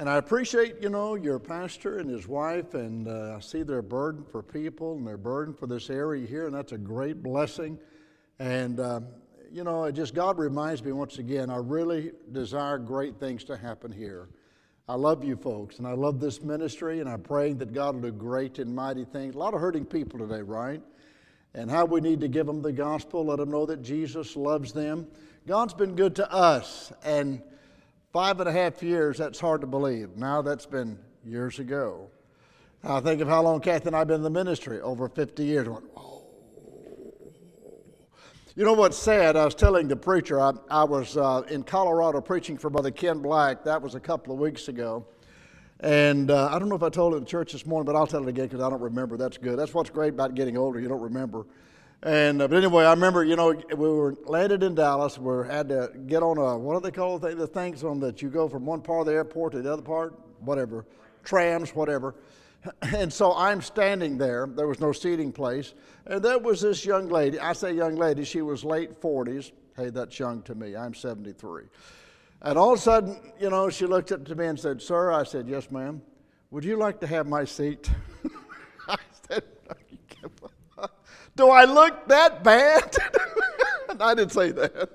And I appreciate, you know, your pastor and his wife, and uh, I see their burden for people and their burden for this area here, and that's a great blessing. And, um, you know, it just God reminds me once again, I really desire great things to happen here. I love you folks, and I love this ministry, and I'm praying that God will do great and mighty things. A lot of hurting people today, right? And how we need to give them the gospel, let them know that Jesus loves them. God's been good to us, and Five and a half years, that's hard to believe. Now that's been years ago. I think of how long Kathy and I have been in the ministry, over 50 years. Oh. You know what's sad? I was telling the preacher, I, I was uh, in Colorado preaching for Brother Ken Black. That was a couple of weeks ago. And uh, I don't know if I told it in church this morning, but I'll tell it again because I don't remember. That's good. That's what's great about getting older. You don't remember. And uh, but anyway, I remember, you know, we were landed in Dallas. We had to get on a what do they call the, the things on that you go from one part of the airport to the other part, whatever, trams, whatever. And so I'm standing there. There was no seating place, and there was this young lady. I say young lady. She was late 40s. Hey, that's young to me. I'm 73. And all of a sudden, you know, she looked up to me and said, "Sir," I said, "Yes, ma'am. Would you like to have my seat?" I said. Do I look that bad? I didn't say that.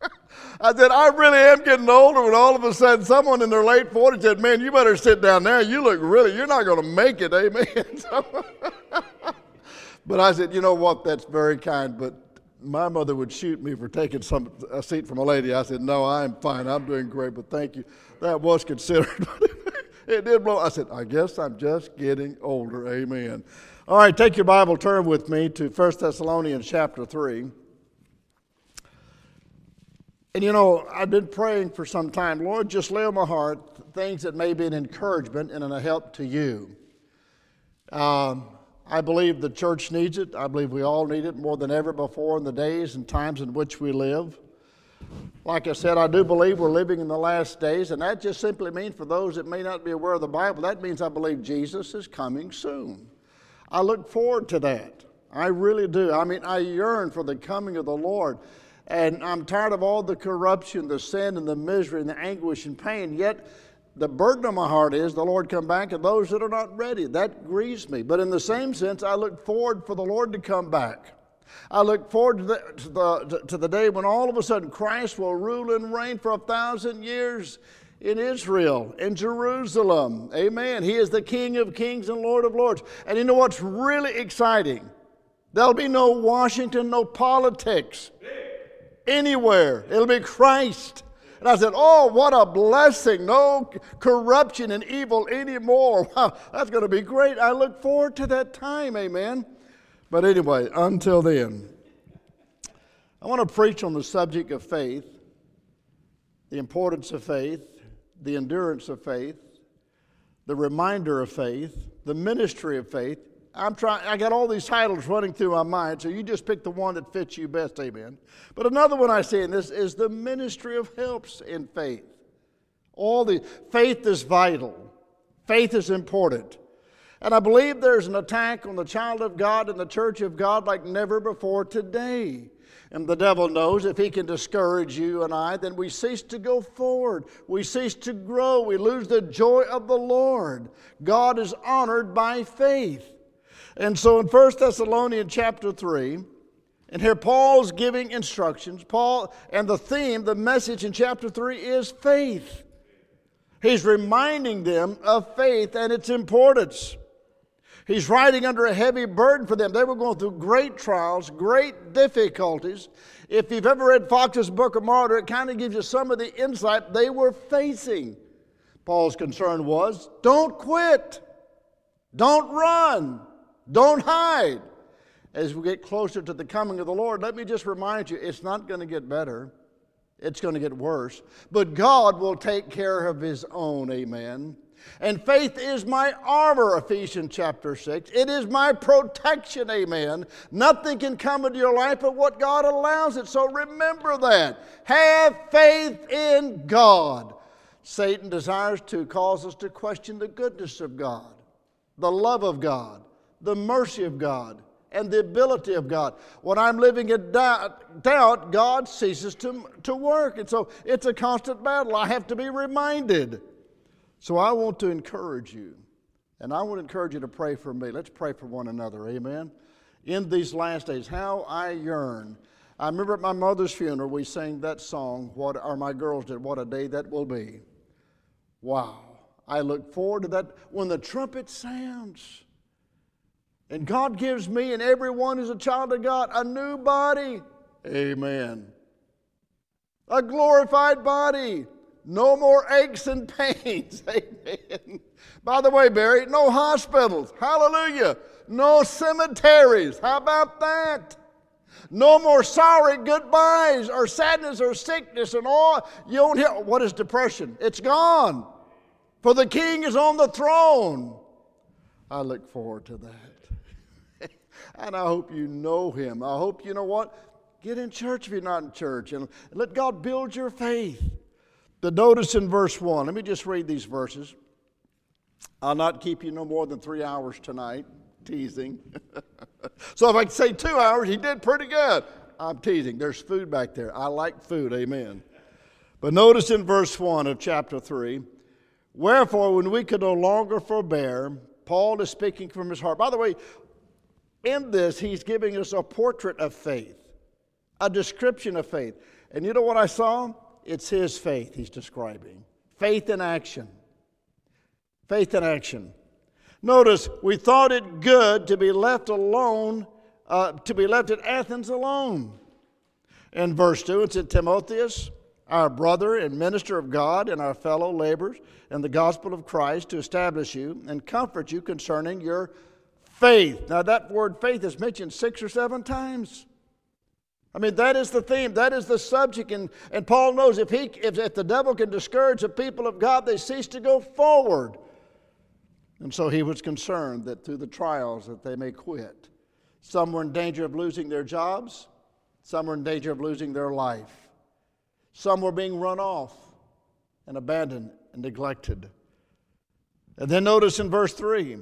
I said, I really am getting older when all of a sudden someone in their late 40s said, Man, you better sit down there. You look really, you're not going to make it. Amen. but I said, You know what? That's very kind. But my mother would shoot me for taking some, a seat from a lady. I said, No, I'm fine. I'm doing great, but thank you. That was considered. it did blow. I said, I guess I'm just getting older. Amen. All right, take your Bible, turn with me to 1 Thessalonians chapter 3. And you know, I've been praying for some time, Lord, just lay on my heart things that may be an encouragement and a help to you. Um, I believe the church needs it. I believe we all need it more than ever before in the days and times in which we live. Like I said, I do believe we're living in the last days, and that just simply means for those that may not be aware of the Bible, that means I believe Jesus is coming soon. I look forward to that. I really do. I mean, I yearn for the coming of the Lord. And I'm tired of all the corruption, the sin, and the misery, and the anguish and pain. Yet, the burden of my heart is the Lord come back and those that are not ready. That grieves me. But in the same sense, I look forward for the Lord to come back. I look forward to the, to the, to the day when all of a sudden Christ will rule and reign for a thousand years in Israel, in Jerusalem. Amen. He is the King of kings and Lord of lords. And you know what's really exciting? There'll be no Washington, no politics anywhere. It'll be Christ. And I said, Oh, what a blessing. No corruption and evil anymore. Wow, that's going to be great. I look forward to that time. Amen. But anyway, until then, I want to preach on the subject of faith, the importance of faith, the endurance of faith, the reminder of faith, the ministry of faith. I'm trying, I got all these titles running through my mind, so you just pick the one that fits you best, amen. But another one I see in this is the ministry of helps in faith. All the faith is vital, faith is important. And I believe there's an attack on the child of God and the church of God like never before today. And the devil knows if he can discourage you and I, then we cease to go forward. We cease to grow. We lose the joy of the Lord. God is honored by faith. And so in 1 Thessalonians chapter 3, and here Paul's giving instructions. Paul, and the theme, the message in chapter 3 is faith. He's reminding them of faith and its importance. He's riding under a heavy burden for them. They were going through great trials, great difficulties. If you've ever read Fox's Book of Martyr, it kind of gives you some of the insight they were facing. Paul's concern was don't quit, don't run, don't hide. As we get closer to the coming of the Lord, let me just remind you it's not going to get better, it's going to get worse. But God will take care of His own, amen. And faith is my armor, Ephesians chapter 6. It is my protection, amen. Nothing can come into your life but what God allows it. So remember that. Have faith in God. Satan desires to cause us to question the goodness of God, the love of God, the mercy of God, and the ability of God. When I'm living in doubt, God ceases to, to work. And so it's a constant battle. I have to be reminded. So I want to encourage you, and I want to encourage you to pray for me. Let's pray for one another. Amen. In these last days, how I yearn. I remember at my mother's funeral, we sang that song, what, or my girls did, What a Day That Will Be. Wow. I look forward to that when the trumpet sounds. And God gives me and everyone who's a child of God a new body. Amen. A glorified body. No more aches and pains. Amen. By the way, Barry, no hospitals. Hallelujah. No cemeteries. How about that? No more sorry goodbyes or sadness or sickness and all. You don't hear what is depression? It's gone. For the king is on the throne. I look forward to that. and I hope you know him. I hope you know what? Get in church if you're not in church and let God build your faith. The notice in verse 1. Let me just read these verses. I'll not keep you no more than three hours tonight. Teasing. so if I say two hours, he did pretty good. I'm teasing. There's food back there. I like food. Amen. But notice in verse 1 of chapter 3 Wherefore, when we could no longer forbear, Paul is speaking from his heart. By the way, in this, he's giving us a portrait of faith, a description of faith. And you know what I saw? It's his faith he's describing faith in action. Faith in action. Notice, we thought it good to be left alone, uh, to be left at Athens alone. In verse 2, it said, Timotheus, our brother and minister of God and our fellow laborers in the gospel of Christ, to establish you and comfort you concerning your faith. Now, that word faith is mentioned six or seven times. I mean, that is the theme, that is the subject. And, and Paul knows if, he, if, if the devil can discourage the people of God, they cease to go forward. And so he was concerned that through the trials that they may quit. Some were in danger of losing their jobs, some were in danger of losing their life. Some were being run off and abandoned and neglected. And then notice in verse 3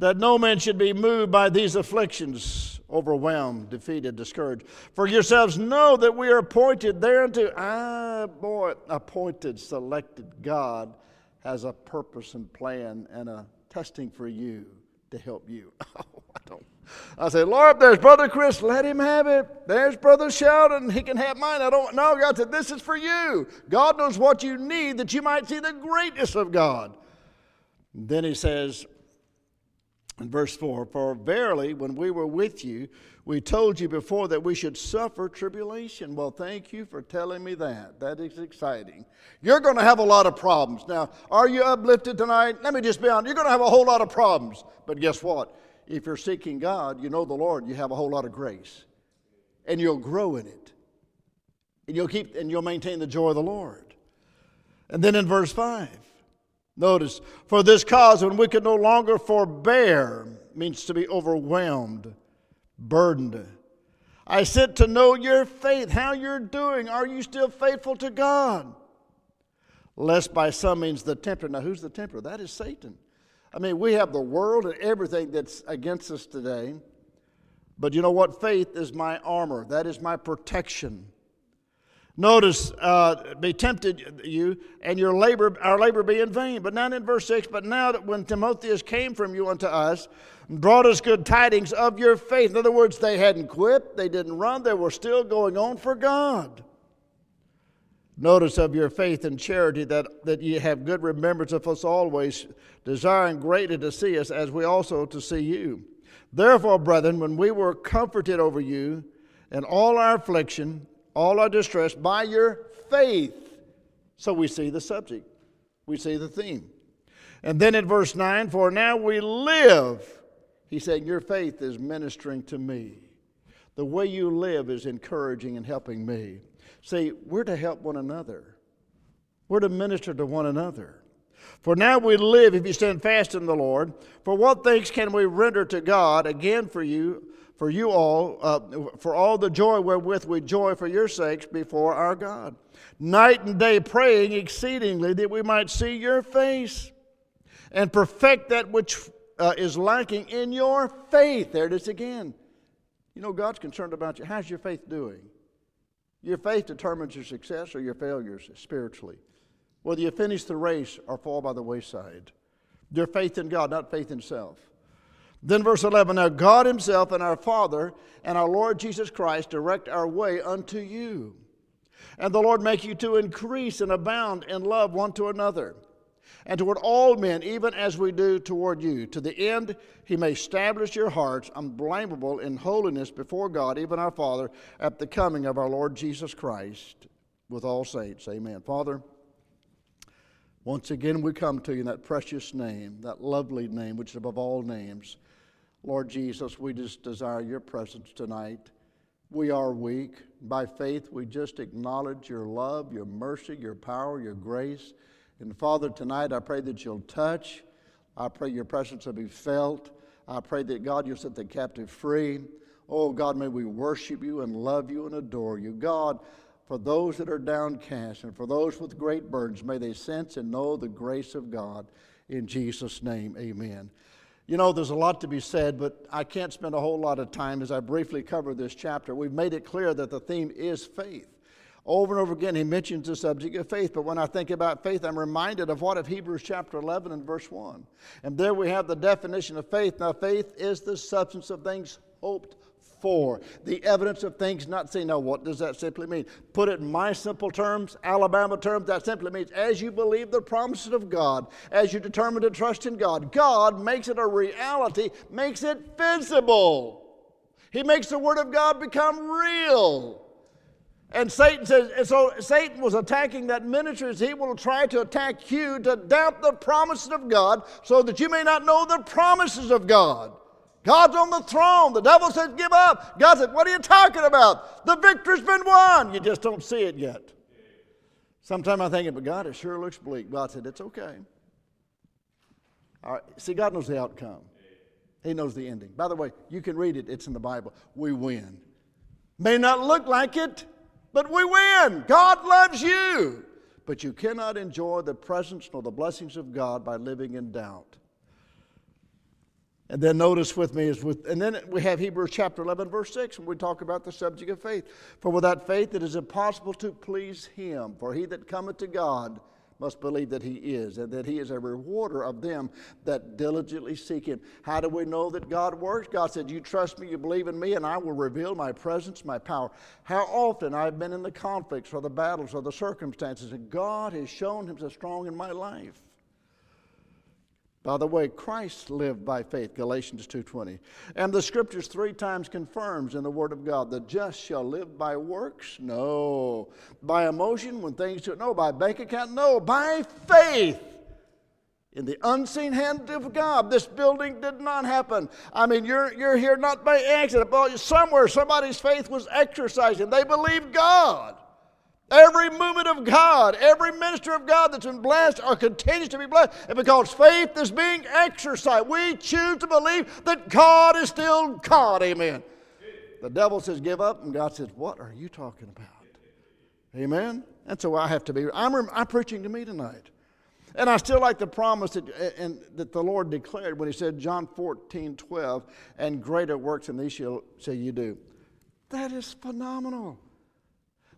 that no man should be moved by these afflictions, overwhelmed, defeated, discouraged. For yourselves know that we are appointed thereunto. Ah, boy, appointed, selected. God has a purpose and plan and a testing for you to help you. Oh, I don't. I say, Lord, there's Brother Chris, let him have it. There's Brother Sheldon, he can have mine. I don't know. God said, This is for you. God knows what you need that you might see the greatness of God. Then he says, in verse 4 For verily, when we were with you, we told you before that we should suffer tribulation. Well, thank you for telling me that. That is exciting. You're going to have a lot of problems. Now, are you uplifted tonight? Let me just be honest. You're going to have a whole lot of problems. But guess what? If you're seeking God, you know the Lord, you have a whole lot of grace. And you'll grow in it. And you'll keep and you'll maintain the joy of the Lord. And then in verse 5, Notice, for this cause, when we could no longer forbear, means to be overwhelmed, burdened. I sent to know your faith, how you're doing. Are you still faithful to God? Lest by some means the tempter. Now, who's the tempter? That is Satan. I mean, we have the world and everything that's against us today. But you know what? Faith is my armor, that is my protection. Notice, uh, be tempted you, and your labor, our labor be in vain. But now in verse 6, but now that when Timotheus came from you unto us, brought us good tidings of your faith. In other words, they hadn't quit, they didn't run, they were still going on for God. Notice of your faith and charity that, that ye have good remembrance of us always, desiring greatly to see us, as we also to see you. Therefore, brethren, when we were comforted over you in all our affliction, all our distress by your faith. So we see the subject, we see the theme. And then in verse 9, for now we live. He said, Your faith is ministering to me. The way you live is encouraging and helping me. See, we're to help one another, we're to minister to one another. For now we live if you stand fast in the Lord. For what things can we render to God again for you? For you all, uh, for all the joy wherewith we joy for your sakes before our God. Night and day praying exceedingly that we might see your face and perfect that which uh, is lacking in your faith. There it is again. You know, God's concerned about you. How's your faith doing? Your faith determines your success or your failures spiritually. whether you finish the race or fall by the wayside. Your faith in God, not faith in self. Then, verse 11 Now God Himself and our Father and our Lord Jesus Christ direct our way unto you. And the Lord make you to increase and abound in love one to another, and toward all men, even as we do toward you, to the end He may establish your hearts unblameable in holiness before God, even our Father, at the coming of our Lord Jesus Christ with all saints. Amen. Father, once again we come to you in that precious name, that lovely name, which is above all names. Lord Jesus, we just desire your presence tonight. We are weak. By faith, we just acknowledge your love, your mercy, your power, your grace. And Father, tonight I pray that you'll touch. I pray your presence will be felt. I pray that God, you'll set the captive free. Oh God, may we worship you and love you and adore you. God, for those that are downcast and for those with great burdens, may they sense and know the grace of God. In Jesus' name, amen. You know, there's a lot to be said, but I can't spend a whole lot of time as I briefly cover this chapter. We've made it clear that the theme is faith. Over and over again, he mentions the subject of faith. But when I think about faith, I'm reminded of what of Hebrews chapter 11 and verse 1. And there we have the definition of faith. Now, faith is the substance of things hoped for, the evidence of things not seen. Now, what does that simply mean? Put it in my simple terms, Alabama terms, that simply means as you believe the promises of God, as you determine to trust in God, God makes it a reality, makes it visible. He makes the Word of God become real. And Satan says, and so Satan was attacking that ministry as he will try to attack you to doubt the promises of God so that you may not know the promises of God. God's on the throne. The devil says, Give up. God said, What are you talking about? The victory's been won. You just don't see it yet. Sometimes I think, But God, it sure looks bleak. God said, It's okay. All right. See, God knows the outcome, He knows the ending. By the way, you can read it, it's in the Bible. We win. May not look like it, but we win. God loves you. But you cannot enjoy the presence nor the blessings of God by living in doubt. And then notice with me is with, and then we have Hebrews chapter 11, verse 6, when we talk about the subject of faith. For without faith it is impossible to please him. For he that cometh to God must believe that he is, and that he is a rewarder of them that diligently seek him. How do we know that God works? God said, You trust me, you believe in me, and I will reveal my presence, my power. How often I've been in the conflicts or the battles or the circumstances, and God has shown himself strong in my life. By the way, Christ lived by faith, Galatians 2:20. And the scriptures three times confirms in the word of God, the just shall live by works? No. By emotion when things do no, by bank account? No, by faith. In the unseen hand of God, this building did not happen. I mean, you're, you're here not by accident, but somewhere somebody's faith was exercised and they believed God. Every movement of God, every minister of God that's been blessed or continues to be blessed, and because faith is being exercised, we choose to believe that God is still God. Amen. The devil says, give up, and God says, what are you talking about? Amen. And so I have to be, I'm, I'm preaching to me tonight. And I still like the promise that, and, that the Lord declared when He said, John 14, 12, and greater works than these shall, shall you do. That is phenomenal.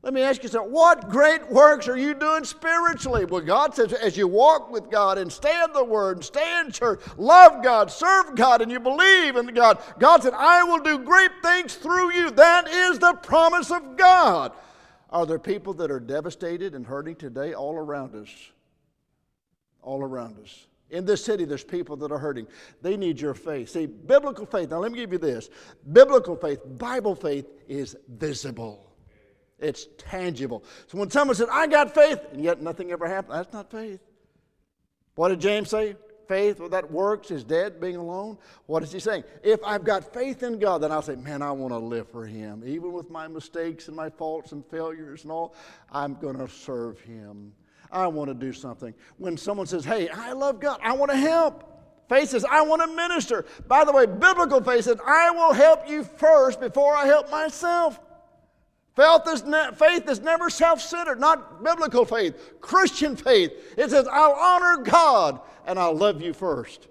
Let me ask you something. What great works are you doing spiritually? Well, God says, as you walk with God and stand the Word and stay in church, love God, serve God, and you believe in God, God said, I will do great things through you. That is the promise of God. Are there people that are devastated and hurting today all around us? All around us. In this city, there's people that are hurting. They need your faith. See, biblical faith, now let me give you this biblical faith, Bible faith is visible. It's tangible. So when someone says, I got faith, and yet nothing ever happened, that's not faith. What did James say? Faith without works is dead, being alone. What is he saying? If I've got faith in God, then I'll say, Man, I want to live for Him. Even with my mistakes and my faults and failures and all, I'm going to serve Him. I want to do something. When someone says, Hey, I love God, I want to help. Faith says, I want to minister. By the way, biblical faith says, I will help you first before I help myself. Faith is faith is never self centered, not biblical faith, Christian faith. It says, I'll honor God and I'll love you first.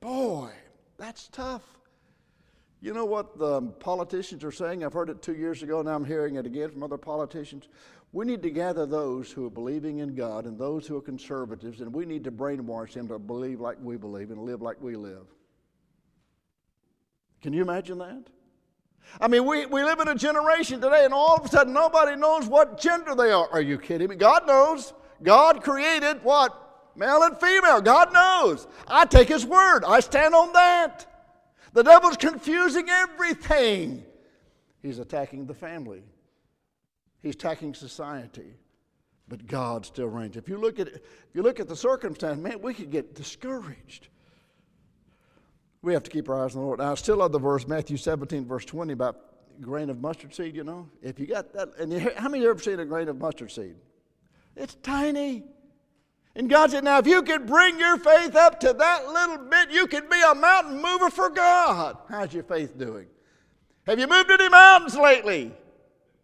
Boy, that's tough. You know what the politicians are saying? I've heard it two years ago, now I'm hearing it again from other politicians. We need to gather those who are believing in God and those who are conservatives, and we need to brainwash them to believe like we believe and live like we live. Can you imagine that? I mean, we, we live in a generation today, and all of a sudden nobody knows what gender they are. Are you kidding me? God knows. God created what? Male and female. God knows. I take His word, I stand on that. The devil's confusing everything. He's attacking the family, he's attacking society. But God still reigns. If you look at if you look at the circumstance, man, we could get discouraged. We have to keep our eyes on the Lord. Now, I still love the verse, Matthew 17, verse 20, about grain of mustard seed, you know. If you got that, and you, how many of you ever seen a grain of mustard seed? It's tiny. And God said, Now, if you could bring your faith up to that little bit, you could be a mountain mover for God. How's your faith doing? Have you moved any mountains lately?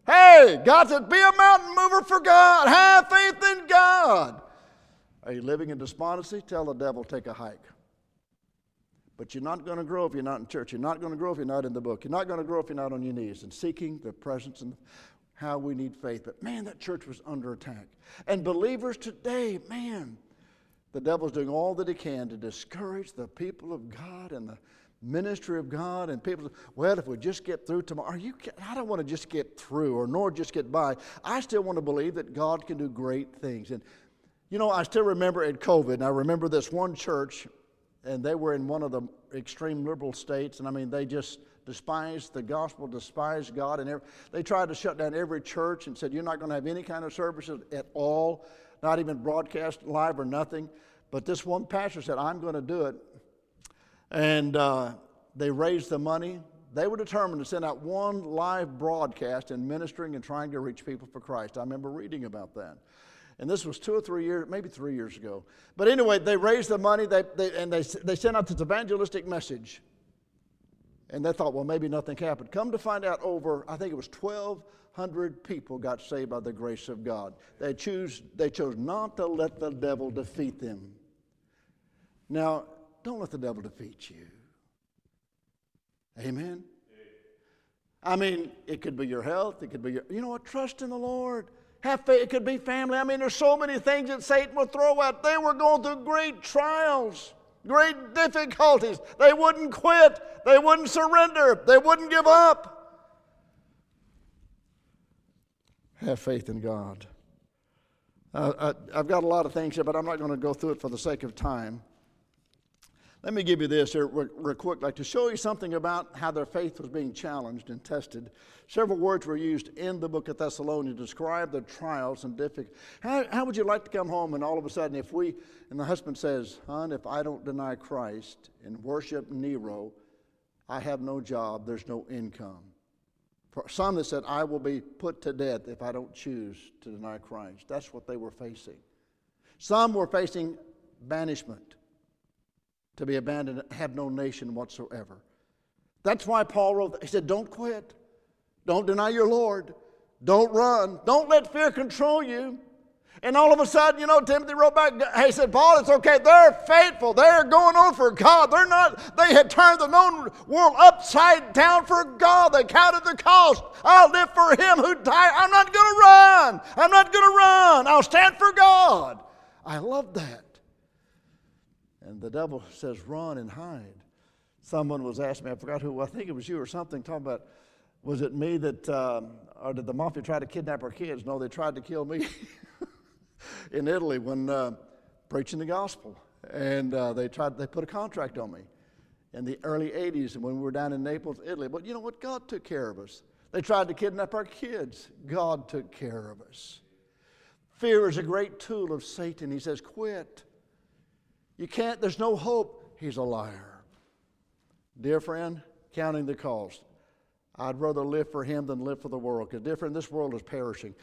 Hey, God said, Be a mountain mover for God. Have faith in God. Are you living in despondency? Tell the devil, take a hike. But you're not going to grow if you're not in church. You're not going to grow if you're not in the book. You're not going to grow if you're not on your knees and seeking the presence and how we need faith. But man, that church was under attack. And believers today, man, the devil's doing all that he can to discourage the people of God and the ministry of God and people. Well, if we just get through tomorrow, are you? I don't want to just get through or nor just get by. I still want to believe that God can do great things. And you know, I still remember at COVID, and I remember this one church, and they were in one of the extreme liberal states, and I mean, they just despised the gospel, despised God, and every, they tried to shut down every church and said, You're not going to have any kind of services at all, not even broadcast live or nothing. But this one pastor said, I'm going to do it. And uh, they raised the money. They were determined to send out one live broadcast and ministering and trying to reach people for Christ. I remember reading about that. And this was two or three years, maybe three years ago. But anyway, they raised the money they, they, and they, they sent out this evangelistic message. And they thought, well, maybe nothing happened. Come to find out, over, I think it was 1,200 people got saved by the grace of God. They, choose, they chose not to let the devil defeat them. Now, don't let the devil defeat you. Amen? I mean, it could be your health, it could be your, you know what, trust in the Lord. Have faith, it could be family. I mean, there's so many things that Satan will throw out. They were going through great trials great difficulties. They wouldn't quit, they wouldn't surrender, they wouldn't give up. Have faith in God. Uh, I, have got a lot of things here, but I'm not going to go through it for the sake of time. Let me give you this here real, quick, like to show you something about how their faith was being challenged and tested. Several words were used in the book of Thessalonians to describe the trials and difficulties. How, how would you like to come home and all of a sudden, if we, and the husband says, Hon, if I don't deny Christ and worship Nero, I have no job, there's no income. For some that said, I will be put to death if I don't choose to deny Christ. That's what they were facing. Some were facing banishment to be abandoned, have no nation whatsoever. That's why Paul wrote, he said, Don't quit. Don't deny your Lord. Don't run. Don't let fear control you. And all of a sudden, you know, Timothy wrote back, he said, Paul, it's okay. They're faithful. They're going on for God. They're not, they had turned the known world upside down for God. They counted the cost. I'll live for him who died. I'm not going to run. I'm not going to run. I'll stand for God. I love that. And the devil says, run and hide. Someone was asking me, I forgot who, I think it was you or something, talking about, was it me that, um, or did the mafia try to kidnap our kids? No, they tried to kill me in Italy when uh, preaching the gospel. And uh, they tried, they put a contract on me in the early 80s when we were down in Naples, Italy. But you know what? God took care of us. They tried to kidnap our kids. God took care of us. Fear is a great tool of Satan. He says, quit. You can't, there's no hope. He's a liar. Dear friend, counting the cost. I'd rather live for him than live for the world because, dear friend, this world is perishing.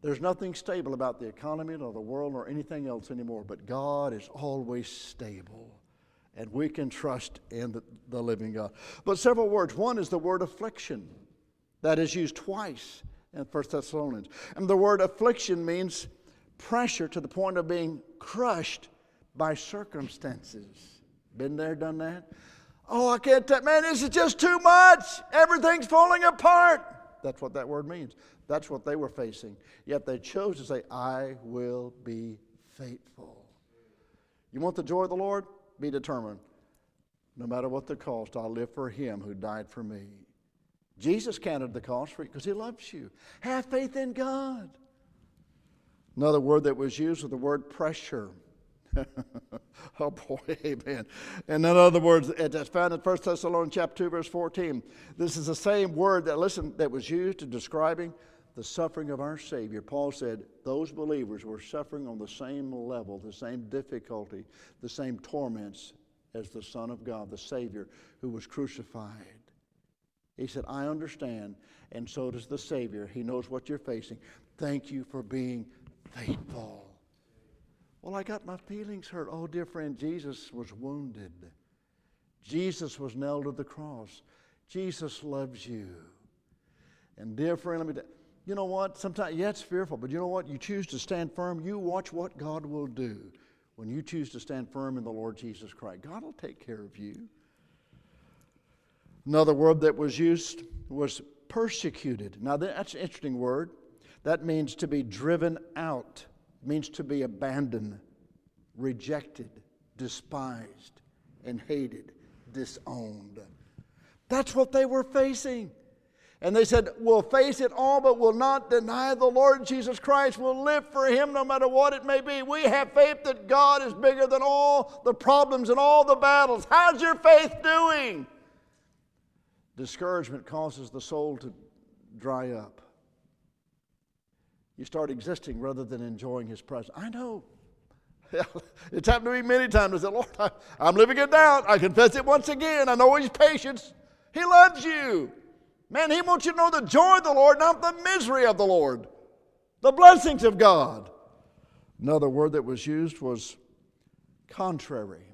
There's nothing stable about the economy nor the world or anything else anymore, but God is always stable. And we can trust in the, the living God. But several words. One is the word affliction that is used twice in 1 Thessalonians. And the word affliction means pressure to the point of being crushed by circumstances. Been there, done that? Oh, I can't, take, man, this is just too much. Everything's falling apart. That's what that word means. That's what they were facing. Yet they chose to say, I will be faithful. You want the joy of the Lord? Be determined. No matter what the cost, I'll live for him who died for me. Jesus counted the cost for you because he loves you. Have faith in God. Another word that was used was the word pressure. oh boy, amen. And in other words, it's found in 1 Thessalonians chapter 2, verse 14. This is the same word that listen that was used in describing the suffering of our Savior. Paul said those believers were suffering on the same level, the same difficulty, the same torments as the Son of God, the Savior, who was crucified. He said, I understand, and so does the Savior. He knows what you're facing. Thank you for being faithful. Well, I got my feelings hurt. Oh, dear friend, Jesus was wounded. Jesus was nailed to the cross. Jesus loves you. And, dear friend, let me tell you know what? Sometimes, yeah, it's fearful, but you know what? You choose to stand firm. You watch what God will do when you choose to stand firm in the Lord Jesus Christ. God will take care of you. Another word that was used was persecuted. Now, that's an interesting word. That means to be driven out, means to be abandoned, rejected, despised, and hated, disowned. That's what they were facing. And they said, We'll face it all, but we'll not deny the Lord Jesus Christ. We'll live for Him no matter what it may be. We have faith that God is bigger than all the problems and all the battles. How's your faith doing? Discouragement causes the soul to dry up. You start existing rather than enjoying His presence. I know. it's happened to me many times. I said, Lord, I, I'm living it down. I confess it once again. I know His patience. He loves you. Man, he wants you to know the joy of the Lord, not the misery of the Lord, the blessings of God. Another word that was used was contrary.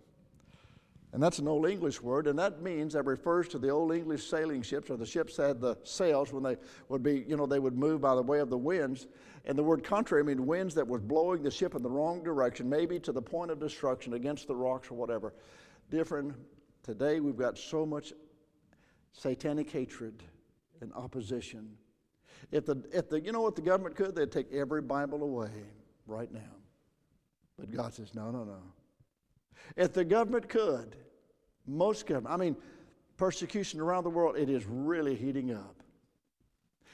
And that's an Old English word, and that means that refers to the Old English sailing ships, or the ships that had the sails when they would be, you know, they would move by the way of the winds. And the word contrary means winds that was blowing the ship in the wrong direction, maybe to the point of destruction against the rocks or whatever. Different. Today we've got so much satanic hatred and opposition. If the, if the, you know what the government could? They'd take every Bible away right now. But God says, no, no, no. If the government could, most government, I mean, persecution around the world, it is really heating up.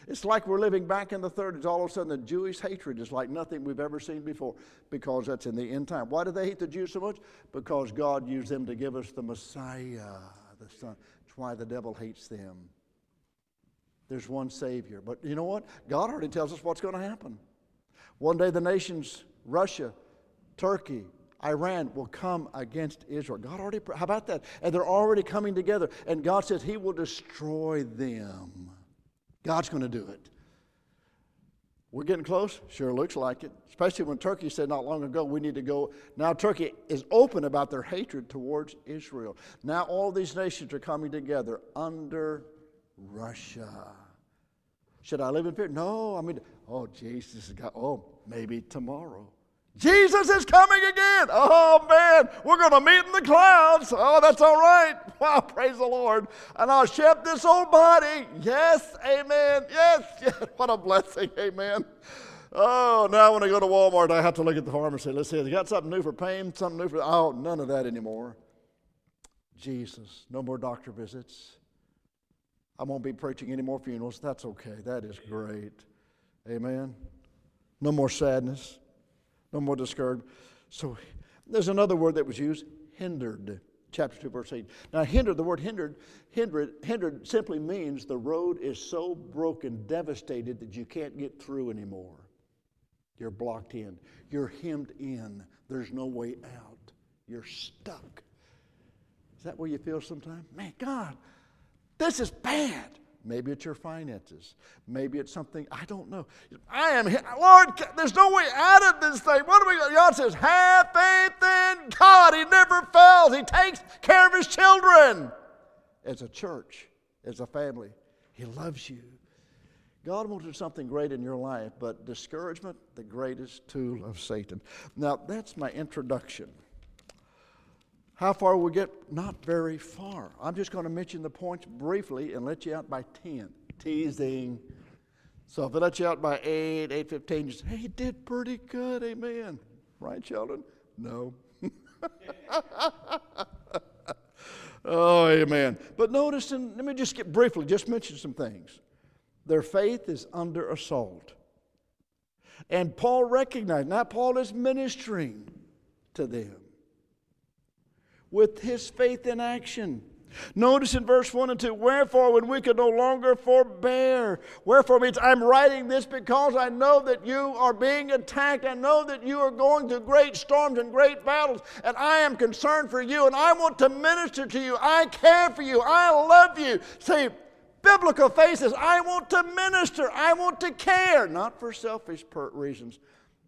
It's like we're living back in the 30s. All of a sudden, the Jewish hatred is like nothing we've ever seen before because that's in the end time. Why do they hate the Jews so much? Because God used them to give us the Messiah, the Son. That's why the devil hates them. There's one Savior. But you know what? God already tells us what's going to happen. One day the nations, Russia, Turkey, Iran will come against Israel. God already, how about that? And they're already coming together. And God says He will destroy them. God's going to do it. We're getting close? Sure looks like it. Especially when Turkey said not long ago, we need to go. Now, Turkey is open about their hatred towards Israel. Now, all these nations are coming together under Russia. Should I live in fear? No. I mean, oh, Jesus God. Oh, maybe tomorrow. Jesus is coming again. Oh, man, we're going to meet in the clouds. Oh, that's all right. Wow, praise the Lord. And I'll shed this old body. Yes, amen. Yes, yes. What a blessing. Amen. Oh, now when I go to Walmart, I have to look at the pharmacy. Let's see, they got something new for pain, something new for. Oh, none of that anymore. Jesus, no more doctor visits. I won't be preaching any more funerals. That's okay. That is great. Amen. No more sadness. No more discouraged. So there's another word that was used hindered. Chapter 2, verse 8. Now, hindered, the word hindered, hindered, hindered simply means the road is so broken, devastated that you can't get through anymore. You're blocked in. You're hemmed in. There's no way out. You're stuck. Is that where you feel sometimes? Man, God, this is bad. Maybe it's your finances. Maybe it's something, I don't know. I am, Lord, there's no way out of this thing. What do we, got? God says, have faith in God. He never fails. He takes care of his children. As a church, as a family, He loves you. God wants to do something great in your life, but discouragement, the greatest tool of Satan. Now, that's my introduction. How far we get? Not very far. I'm just going to mention the points briefly and let you out by 10. Teasing. So if I let you out by 8, 8.15, you say, hey, did pretty good, amen. Right, children? No. oh, amen. But notice, and let me just get briefly, just mention some things. Their faith is under assault. And Paul recognized, now Paul is ministering to them with his faith in action. Notice in verse 1 and 2, wherefore, when we could no longer forbear, wherefore means I'm writing this because I know that you are being attacked. I know that you are going through great storms and great battles, and I am concerned for you, and I want to minister to you. I care for you. I love you. See, biblical faith says, I want to minister. I want to care, not for selfish reasons,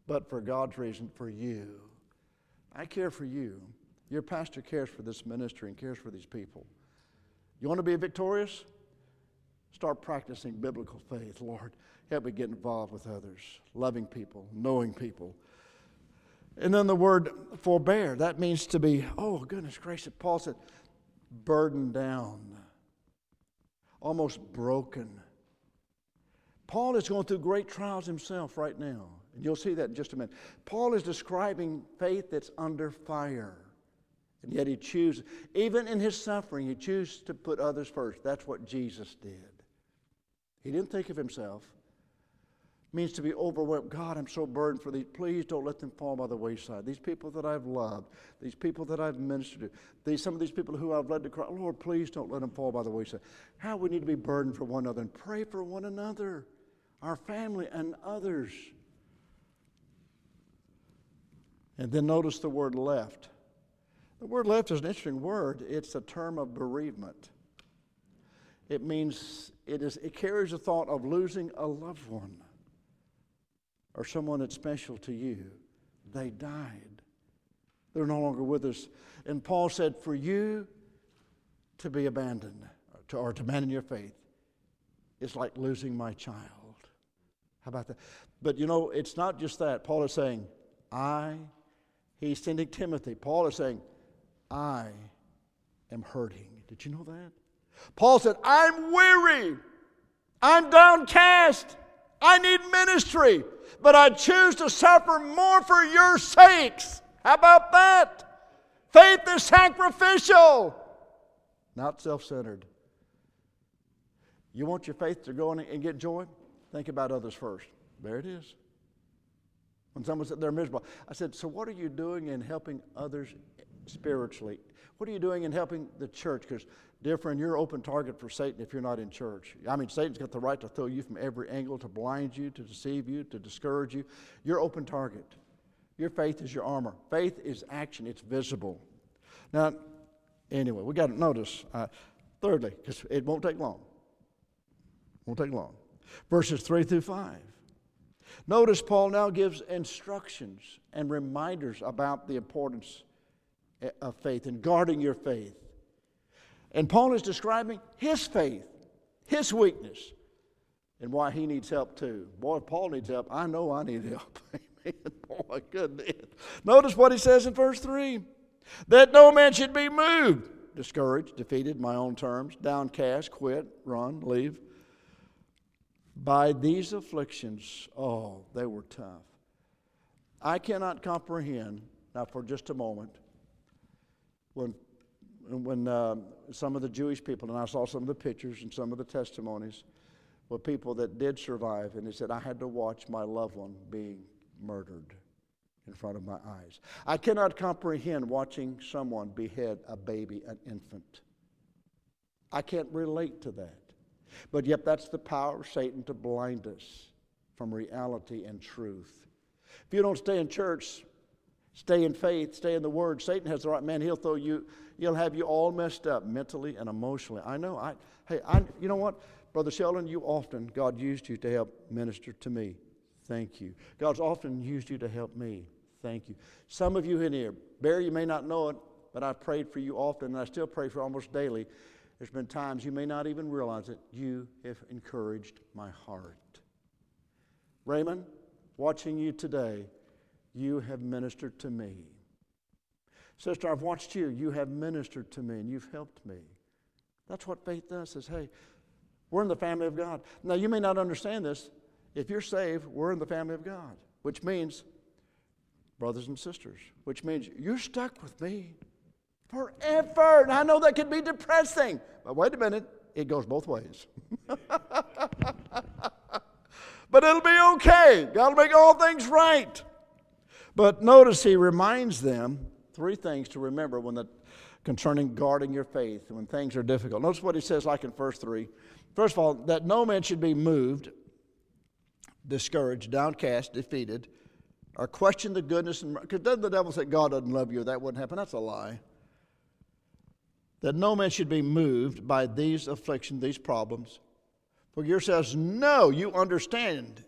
but for God's reason, for you. I care for you. Your pastor cares for this ministry and cares for these people. You want to be victorious? Start practicing biblical faith. Lord, help me get involved with others, loving people, knowing people. And then the word forbear, that means to be, oh, goodness gracious. Paul said, burdened down, almost broken. Paul is going through great trials himself right now. And you'll see that in just a minute. Paul is describing faith that's under fire. And yet he chooses, even in his suffering, he chooses to put others first. That's what Jesus did. He didn't think of himself. It means to be overwhelmed. God, I'm so burdened for these. Please don't let them fall by the wayside. These people that I've loved, these people that I've ministered to, these, some of these people who I've led to Christ, Lord, please don't let them fall by the wayside. How we need to be burdened for one another and pray for one another, our family, and others. And then notice the word left. The word left is an interesting word. It's a term of bereavement. It means it, is, it carries the thought of losing a loved one or someone that's special to you. They died. They're no longer with us. And Paul said, For you to be abandoned or to, or to abandon your faith is like losing my child. How about that? But you know, it's not just that. Paul is saying, I, he's sending Timothy. Paul is saying, I am hurting. Did you know that? Paul said, I'm weary. I'm downcast. I need ministry, but I choose to suffer more for your sakes. How about that? Faith is sacrificial, not self centered. You want your faith to go and get joy? Think about others first. There it is. When someone said they're miserable, I said, So what are you doing in helping others spiritually. What are you doing in helping the church? Because, dear friend, you're open target for Satan if you're not in church. I mean, Satan's got the right to throw you from every angle, to blind you, to deceive you, to discourage you. You're open target. Your faith is your armor. Faith is action, it's visible. Now, anyway, we got to notice, uh, thirdly, because it won't take long. Won't take long. Verses 3 through 5. Notice Paul now gives instructions and reminders about the importance of faith and guarding your faith. And Paul is describing his faith, his weakness, and why he needs help too. Boy, Paul needs help, I know I need help. Amen. Oh, Boy, goodness. Notice what he says in verse 3 that no man should be moved, discouraged, defeated, my own terms, downcast, quit, run, leave. By these afflictions, oh, they were tough. I cannot comprehend, now for just a moment, when, when uh, some of the Jewish people, and I saw some of the pictures and some of the testimonies, were people that did survive, and they said, I had to watch my loved one being murdered in front of my eyes. I cannot comprehend watching someone behead a baby, an infant. I can't relate to that. But yet, that's the power of Satan to blind us from reality and truth. If you don't stay in church, Stay in faith, stay in the word. Satan has the right man. He'll throw you, he'll have you all messed up mentally and emotionally. I know. I hey, I you know what? Brother Sheldon, you often, God used you to help minister to me. Thank you. God's often used you to help me. Thank you. Some of you in here, Barry, you may not know it, but I've prayed for you often, and I still pray for almost daily. There's been times you may not even realize it. You have encouraged my heart. Raymond, watching you today, you have ministered to me. Sister, I've watched you. You have ministered to me and you've helped me. That's what faith does. Says, hey, we're in the family of God. Now, you may not understand this, If you're saved, we're in the family of God, which means brothers and sisters, which means you're stuck with me forever. And I know that can be depressing, but wait a minute, it goes both ways. but it'll be okay. God will make all things right. But notice he reminds them three things to remember when the concerning guarding your faith when things are difficult. Notice what he says, like in verse 3. First of all, that no man should be moved, discouraged, downcast, defeated, or question the goodness and because doesn't the devil say God doesn't love you? That wouldn't happen. That's a lie. That no man should be moved by these afflictions, these problems. For yourselves know, you understand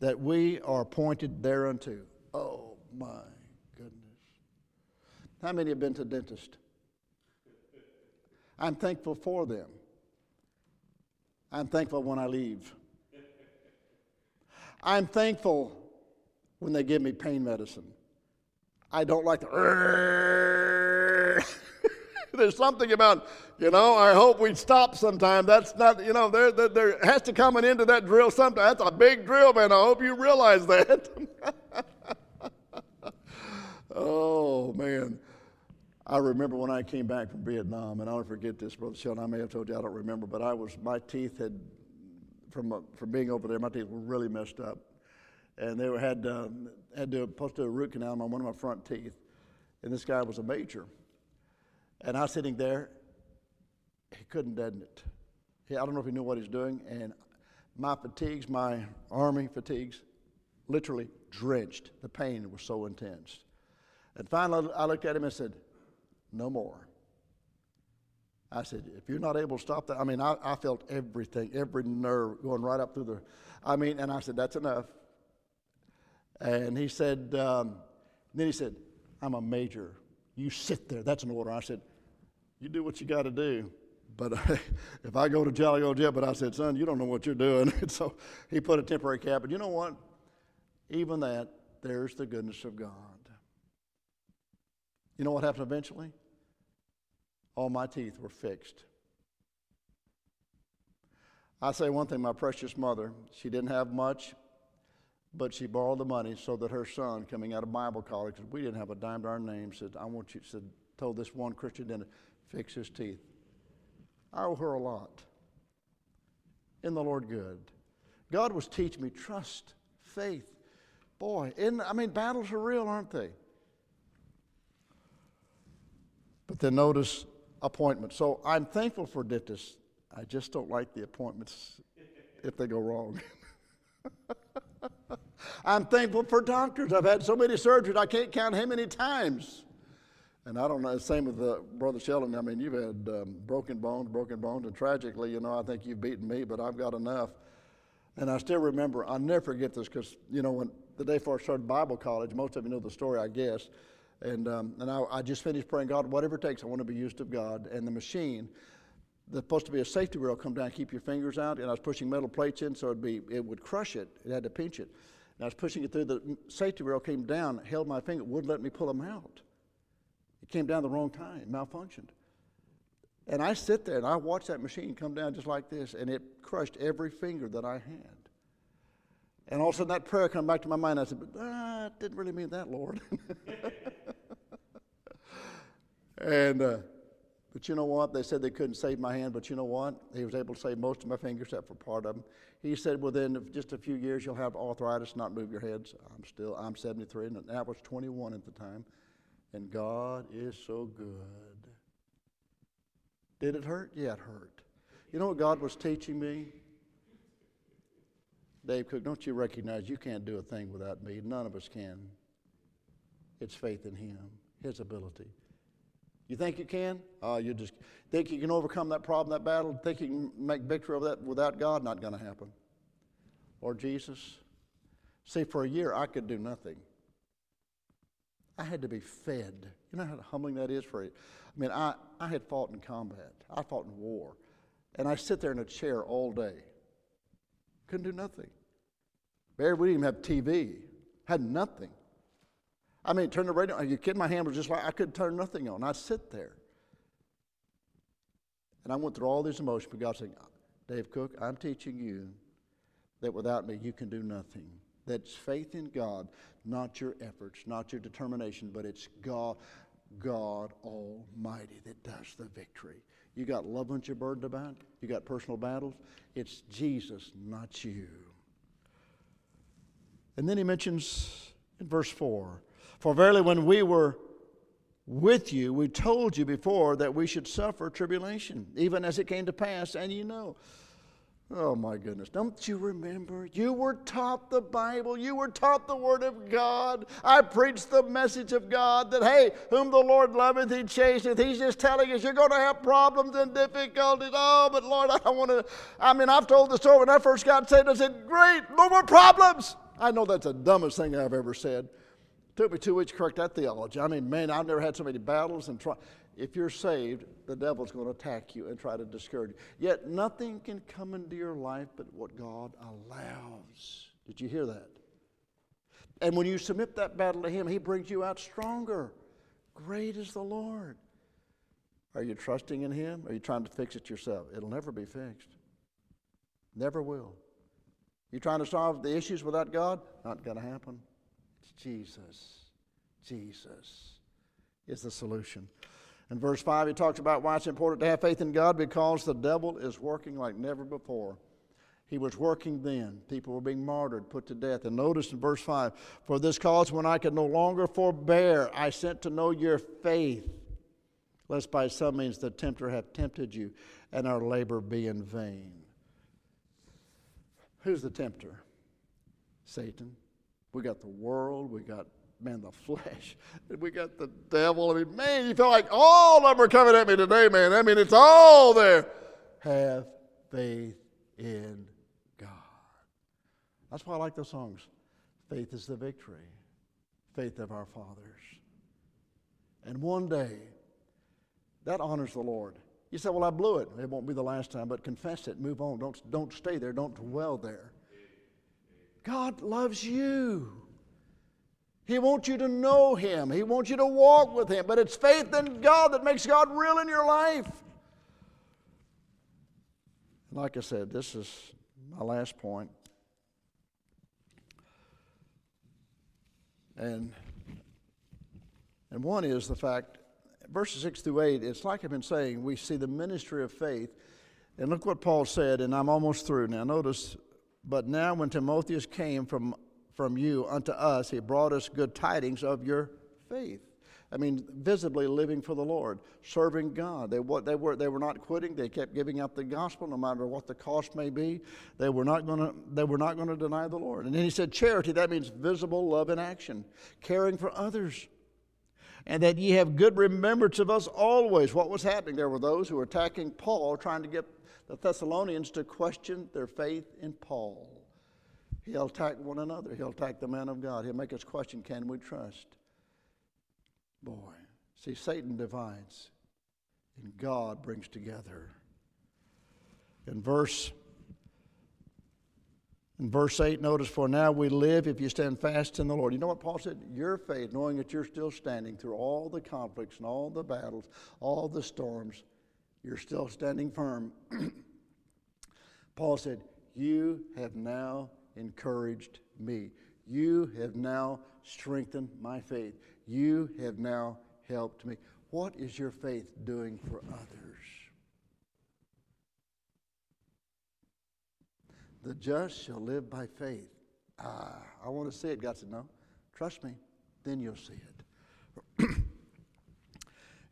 that we are appointed thereunto. Oh my goodness. How many have been to dentist? I'm thankful for them. I'm thankful when I leave. I'm thankful when they give me pain medicine. I don't like the. There's something about, you know, I hope we'd stop sometime. That's not, you know, there, there, there has to come an end to that drill sometime. That's a big drill, man. I hope you realize that. oh, man. I remember when I came back from Vietnam, and I'll never forget this, Brother Sheldon. I may have told you, I don't remember, but I was, my teeth had, from, uh, from being over there, my teeth were really messed up and they were, had um, had to do a root canal on one of my front teeth, and this guy was a major, and I was sitting there. He couldn't deaden it. He, I don't know if he knew what he was doing, and my fatigues, my army fatigues, literally drenched. The pain was so intense, and finally I looked at him and said, "No more." I said, if you're not able to stop that, I mean, I, I felt everything, every nerve going right up through the, I mean, and I said, that's enough. And he said, um, then he said, I'm a major. You sit there. That's an order. I said, You do what you got to do. But if I go to jail, I go jail. But I said, Son, you don't know what you're doing. And so he put a temporary cap. But you know what? Even that, there's the goodness of God. You know what happened eventually? All my teeth were fixed. I say one thing my precious mother, she didn't have much, but she borrowed the money so that her son, coming out of Bible college, we didn't have a dime to our name, said, I want you, said, told this one Christian dentist, fix his teeth. I owe her a lot. In the Lord good. God was teaching me trust, faith. Boy, I mean, battles are real, aren't they? But then notice appointments. So I'm thankful for dentists. I just don't like the appointments if they go wrong. I'm thankful for doctors. I've had so many surgeries, I can't count how many times. And I don't know, same with uh, Brother Sheldon. I mean, you've had um, broken bones, broken bones, and tragically, you know, I think you've beaten me, but I've got enough. And I still remember, I'll never forget this because, you know, when the day before I started Bible college, most of you know the story, I guess. And, um, and I, I just finished praying, God, whatever it takes, I want to be used of God. And the machine, there's supposed to be a safety rail come down, keep your fingers out, and I was pushing metal plates in so it'd be, it would crush it. It had to pinch it. And I was pushing it through, the safety rail came down, held my finger, wouldn't let me pull them out. It came down the wrong time, malfunctioned. And I sit there and I watch that machine come down just like this, and it crushed every finger that I had. And all of a sudden that prayer come back to my mind. I said, but ah, didn't really mean that, Lord. and uh, but you know what? They said they couldn't save my hand, but you know what? He was able to save most of my fingers, except for part of them. He said within just a few years you'll have arthritis, not move your heads. I'm still, I'm 73, and I was 21 at the time. And God is so good. Did it hurt? Yeah, it hurt. You know what God was teaching me? Dave Cook, don't you recognize you can't do a thing without me? None of us can. It's faith in Him, His ability. You think you can? Uh, you just think you can overcome that problem, that battle, think you can make victory over that without God? Not going to happen. Lord Jesus, see, for a year I could do nothing. I had to be fed. You know how humbling that is for you? I mean, I, I had fought in combat, I fought in war, and I sit there in a chair all day. Couldn't do nothing. Barry, we didn't even have TV, had nothing. I mean, turn the radio on. You kidding? My hand was just like I couldn't turn nothing on. I'd sit there. And I went through all these emotions, but God said, Dave Cook, I'm teaching you that without me you can do nothing. That's faith in God, not your efforts, not your determination, but it's God, God Almighty that does the victory. You got loved ones you're burdened about, you got personal battles. It's Jesus, not you. And then he mentions in verse 4 For verily, when we were with you, we told you before that we should suffer tribulation, even as it came to pass, and you know. Oh my goodness. Don't you remember? You were taught the Bible. You were taught the Word of God. I preached the message of God that, hey, whom the Lord loveth, He chaseth. He's just telling us you're going to have problems and difficulties. Oh, but Lord, I don't want to. I mean, I've told the story when I first got saved. I said, great, no more problems. I know that's the dumbest thing I've ever said. Took me two weeks to correct that theology. I mean, man, I've never had so many battles and try. If you're saved, the devil's going to attack you and try to discourage you. Yet nothing can come into your life but what God allows. Did you hear that? And when you submit that battle to Him, He brings you out stronger. Great is the Lord. Are you trusting in Him? Are you trying to fix it yourself? It'll never be fixed. Never will. You trying to solve the issues without God? Not going to happen. Jesus. Jesus is the solution. In verse 5, he talks about why it's important to have faith in God because the devil is working like never before. He was working then. People were being martyred, put to death. And notice in verse 5 For this cause, when I could no longer forbear, I sent to know your faith, lest by some means the tempter have tempted you, and our labor be in vain. Who's the tempter? Satan. We got the world, we got man, the flesh. We got the devil. I mean, man, you feel like all of them are coming at me today, man. I mean, it's all there. Have faith in God. That's why I like those songs. Faith is the victory, faith of our fathers. And one day, that honors the Lord. You say, Well, I blew it. It won't be the last time, but confess it, move on. Don't, don't stay there, don't dwell there. God loves you. He wants you to know Him, He wants you to walk with Him. But it's faith in God that makes God real in your life. Like I said, this is my last point. And, and one is the fact verses 6 through 8, it's like I've been saying, we see the ministry of faith. And look what Paul said, and I'm almost through now. Notice, but now when Timotheus came from, from you unto us, he brought us good tidings of your faith. I mean, visibly living for the Lord, serving God. They, they, were, they were not quitting. They kept giving up the gospel no matter what the cost may be. They were not going to they were not going to deny the Lord. And then he said charity, that means visible love in action, caring for others and that ye have good remembrance of us always. What was happening? There were those who were attacking Paul, trying to get the Thessalonians to question their faith in Paul. He'll attack one another. He'll attack the man of God. He'll make us question can we trust? Boy, see, Satan divides, and God brings together. In verse in verse 8, notice, For now we live if you stand fast in the Lord. You know what Paul said? Your faith, knowing that you're still standing through all the conflicts and all the battles, all the storms, you're still standing firm. Paul said, You have now encouraged me. You have now strengthened my faith. You have now helped me. What is your faith doing for others? The just shall live by faith. Ah, I want to see it. God said, No, trust me, then you'll see it.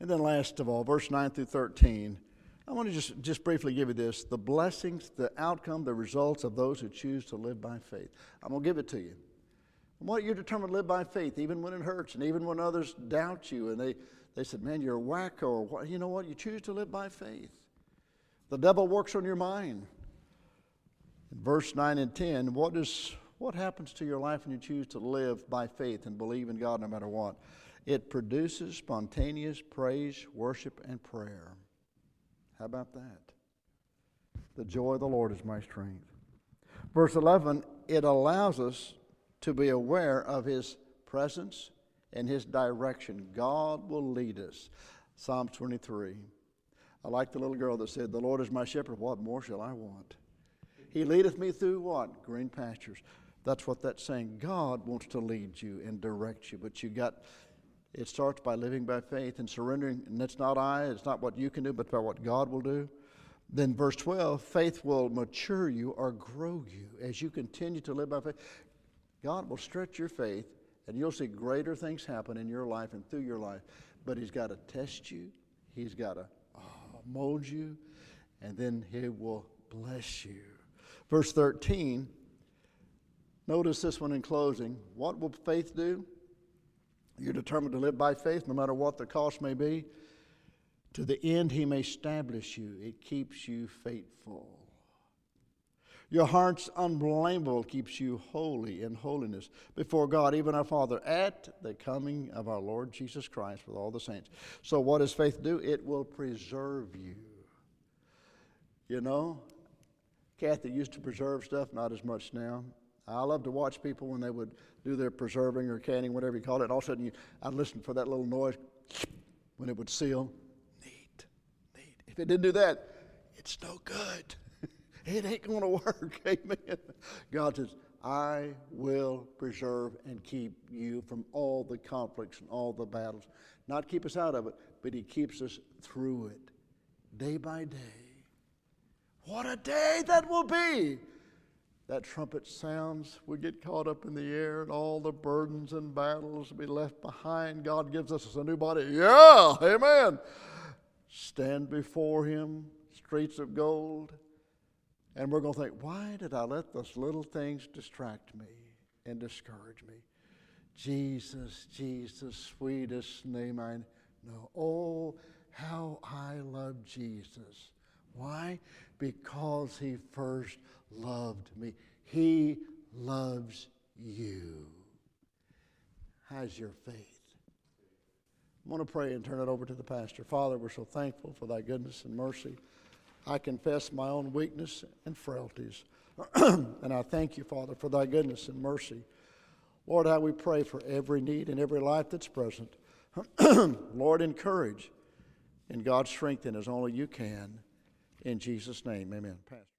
And then, last of all, verse 9 through 13. I want to just, just briefly give you this the blessings, the outcome, the results of those who choose to live by faith. I'm going to give it to you. I want you determined to live by faith, even when it hurts, and even when others doubt you, and they, they said, Man, you're a wacko, or what? you know what? You choose to live by faith. The devil works on your mind. In verse 9 and 10, what, is, what happens to your life when you choose to live by faith and believe in God no matter what? It produces spontaneous praise, worship, and prayer. How about that? The joy of the Lord is my strength. Verse 11, it allows us to be aware of His presence and His direction. God will lead us. Psalm 23. I like the little girl that said, The Lord is my shepherd. What more shall I want? He leadeth me through what? Green pastures. That's what that's saying. God wants to lead you and direct you, but you got it starts by living by faith and surrendering, and it's not I, it's not what you can do, but by what God will do. Then, verse 12, faith will mature you or grow you as you continue to live by faith. God will stretch your faith, and you'll see greater things happen in your life and through your life. But He's got to test you, He's got to uh, mold you, and then He will bless you. Verse 13, notice this one in closing. What will faith do? You're determined to live by faith no matter what the cost may be. To the end, He may establish you, it keeps you faithful. Your heart's unblameable keeps you holy in holiness before God, even our Father, at the coming of our Lord Jesus Christ with all the saints. So, what does faith do? It will preserve you. You know, Kathy used to preserve stuff, not as much now. I love to watch people when they would do their preserving or canning, whatever you call it. All of a sudden, you, I'd listen for that little noise when it would seal. Neat, neat. If it didn't do that, it's no good. it ain't going to work. Amen. God says, I will preserve and keep you from all the conflicts and all the battles. Not keep us out of it, but He keeps us through it day by day. What a day that will be! That trumpet sounds, we get caught up in the air, and all the burdens and battles be left behind. God gives us a new body. Yeah, amen. Stand before Him, streets of gold. And we're going to think, why did I let those little things distract me and discourage me? Jesus, Jesus, sweetest name I know. Oh, how I love Jesus. Why? Because he first loved me. He loves you. How's your faith? I'm going to pray and turn it over to the pastor. Father, we're so thankful for thy goodness and mercy. I confess my own weakness and frailties. and I thank you, Father, for thy goodness and mercy. Lord, how we pray for every need and every life that's present. Lord, encourage and God strengthen as only you can. In Jesus' name, amen. Pastor.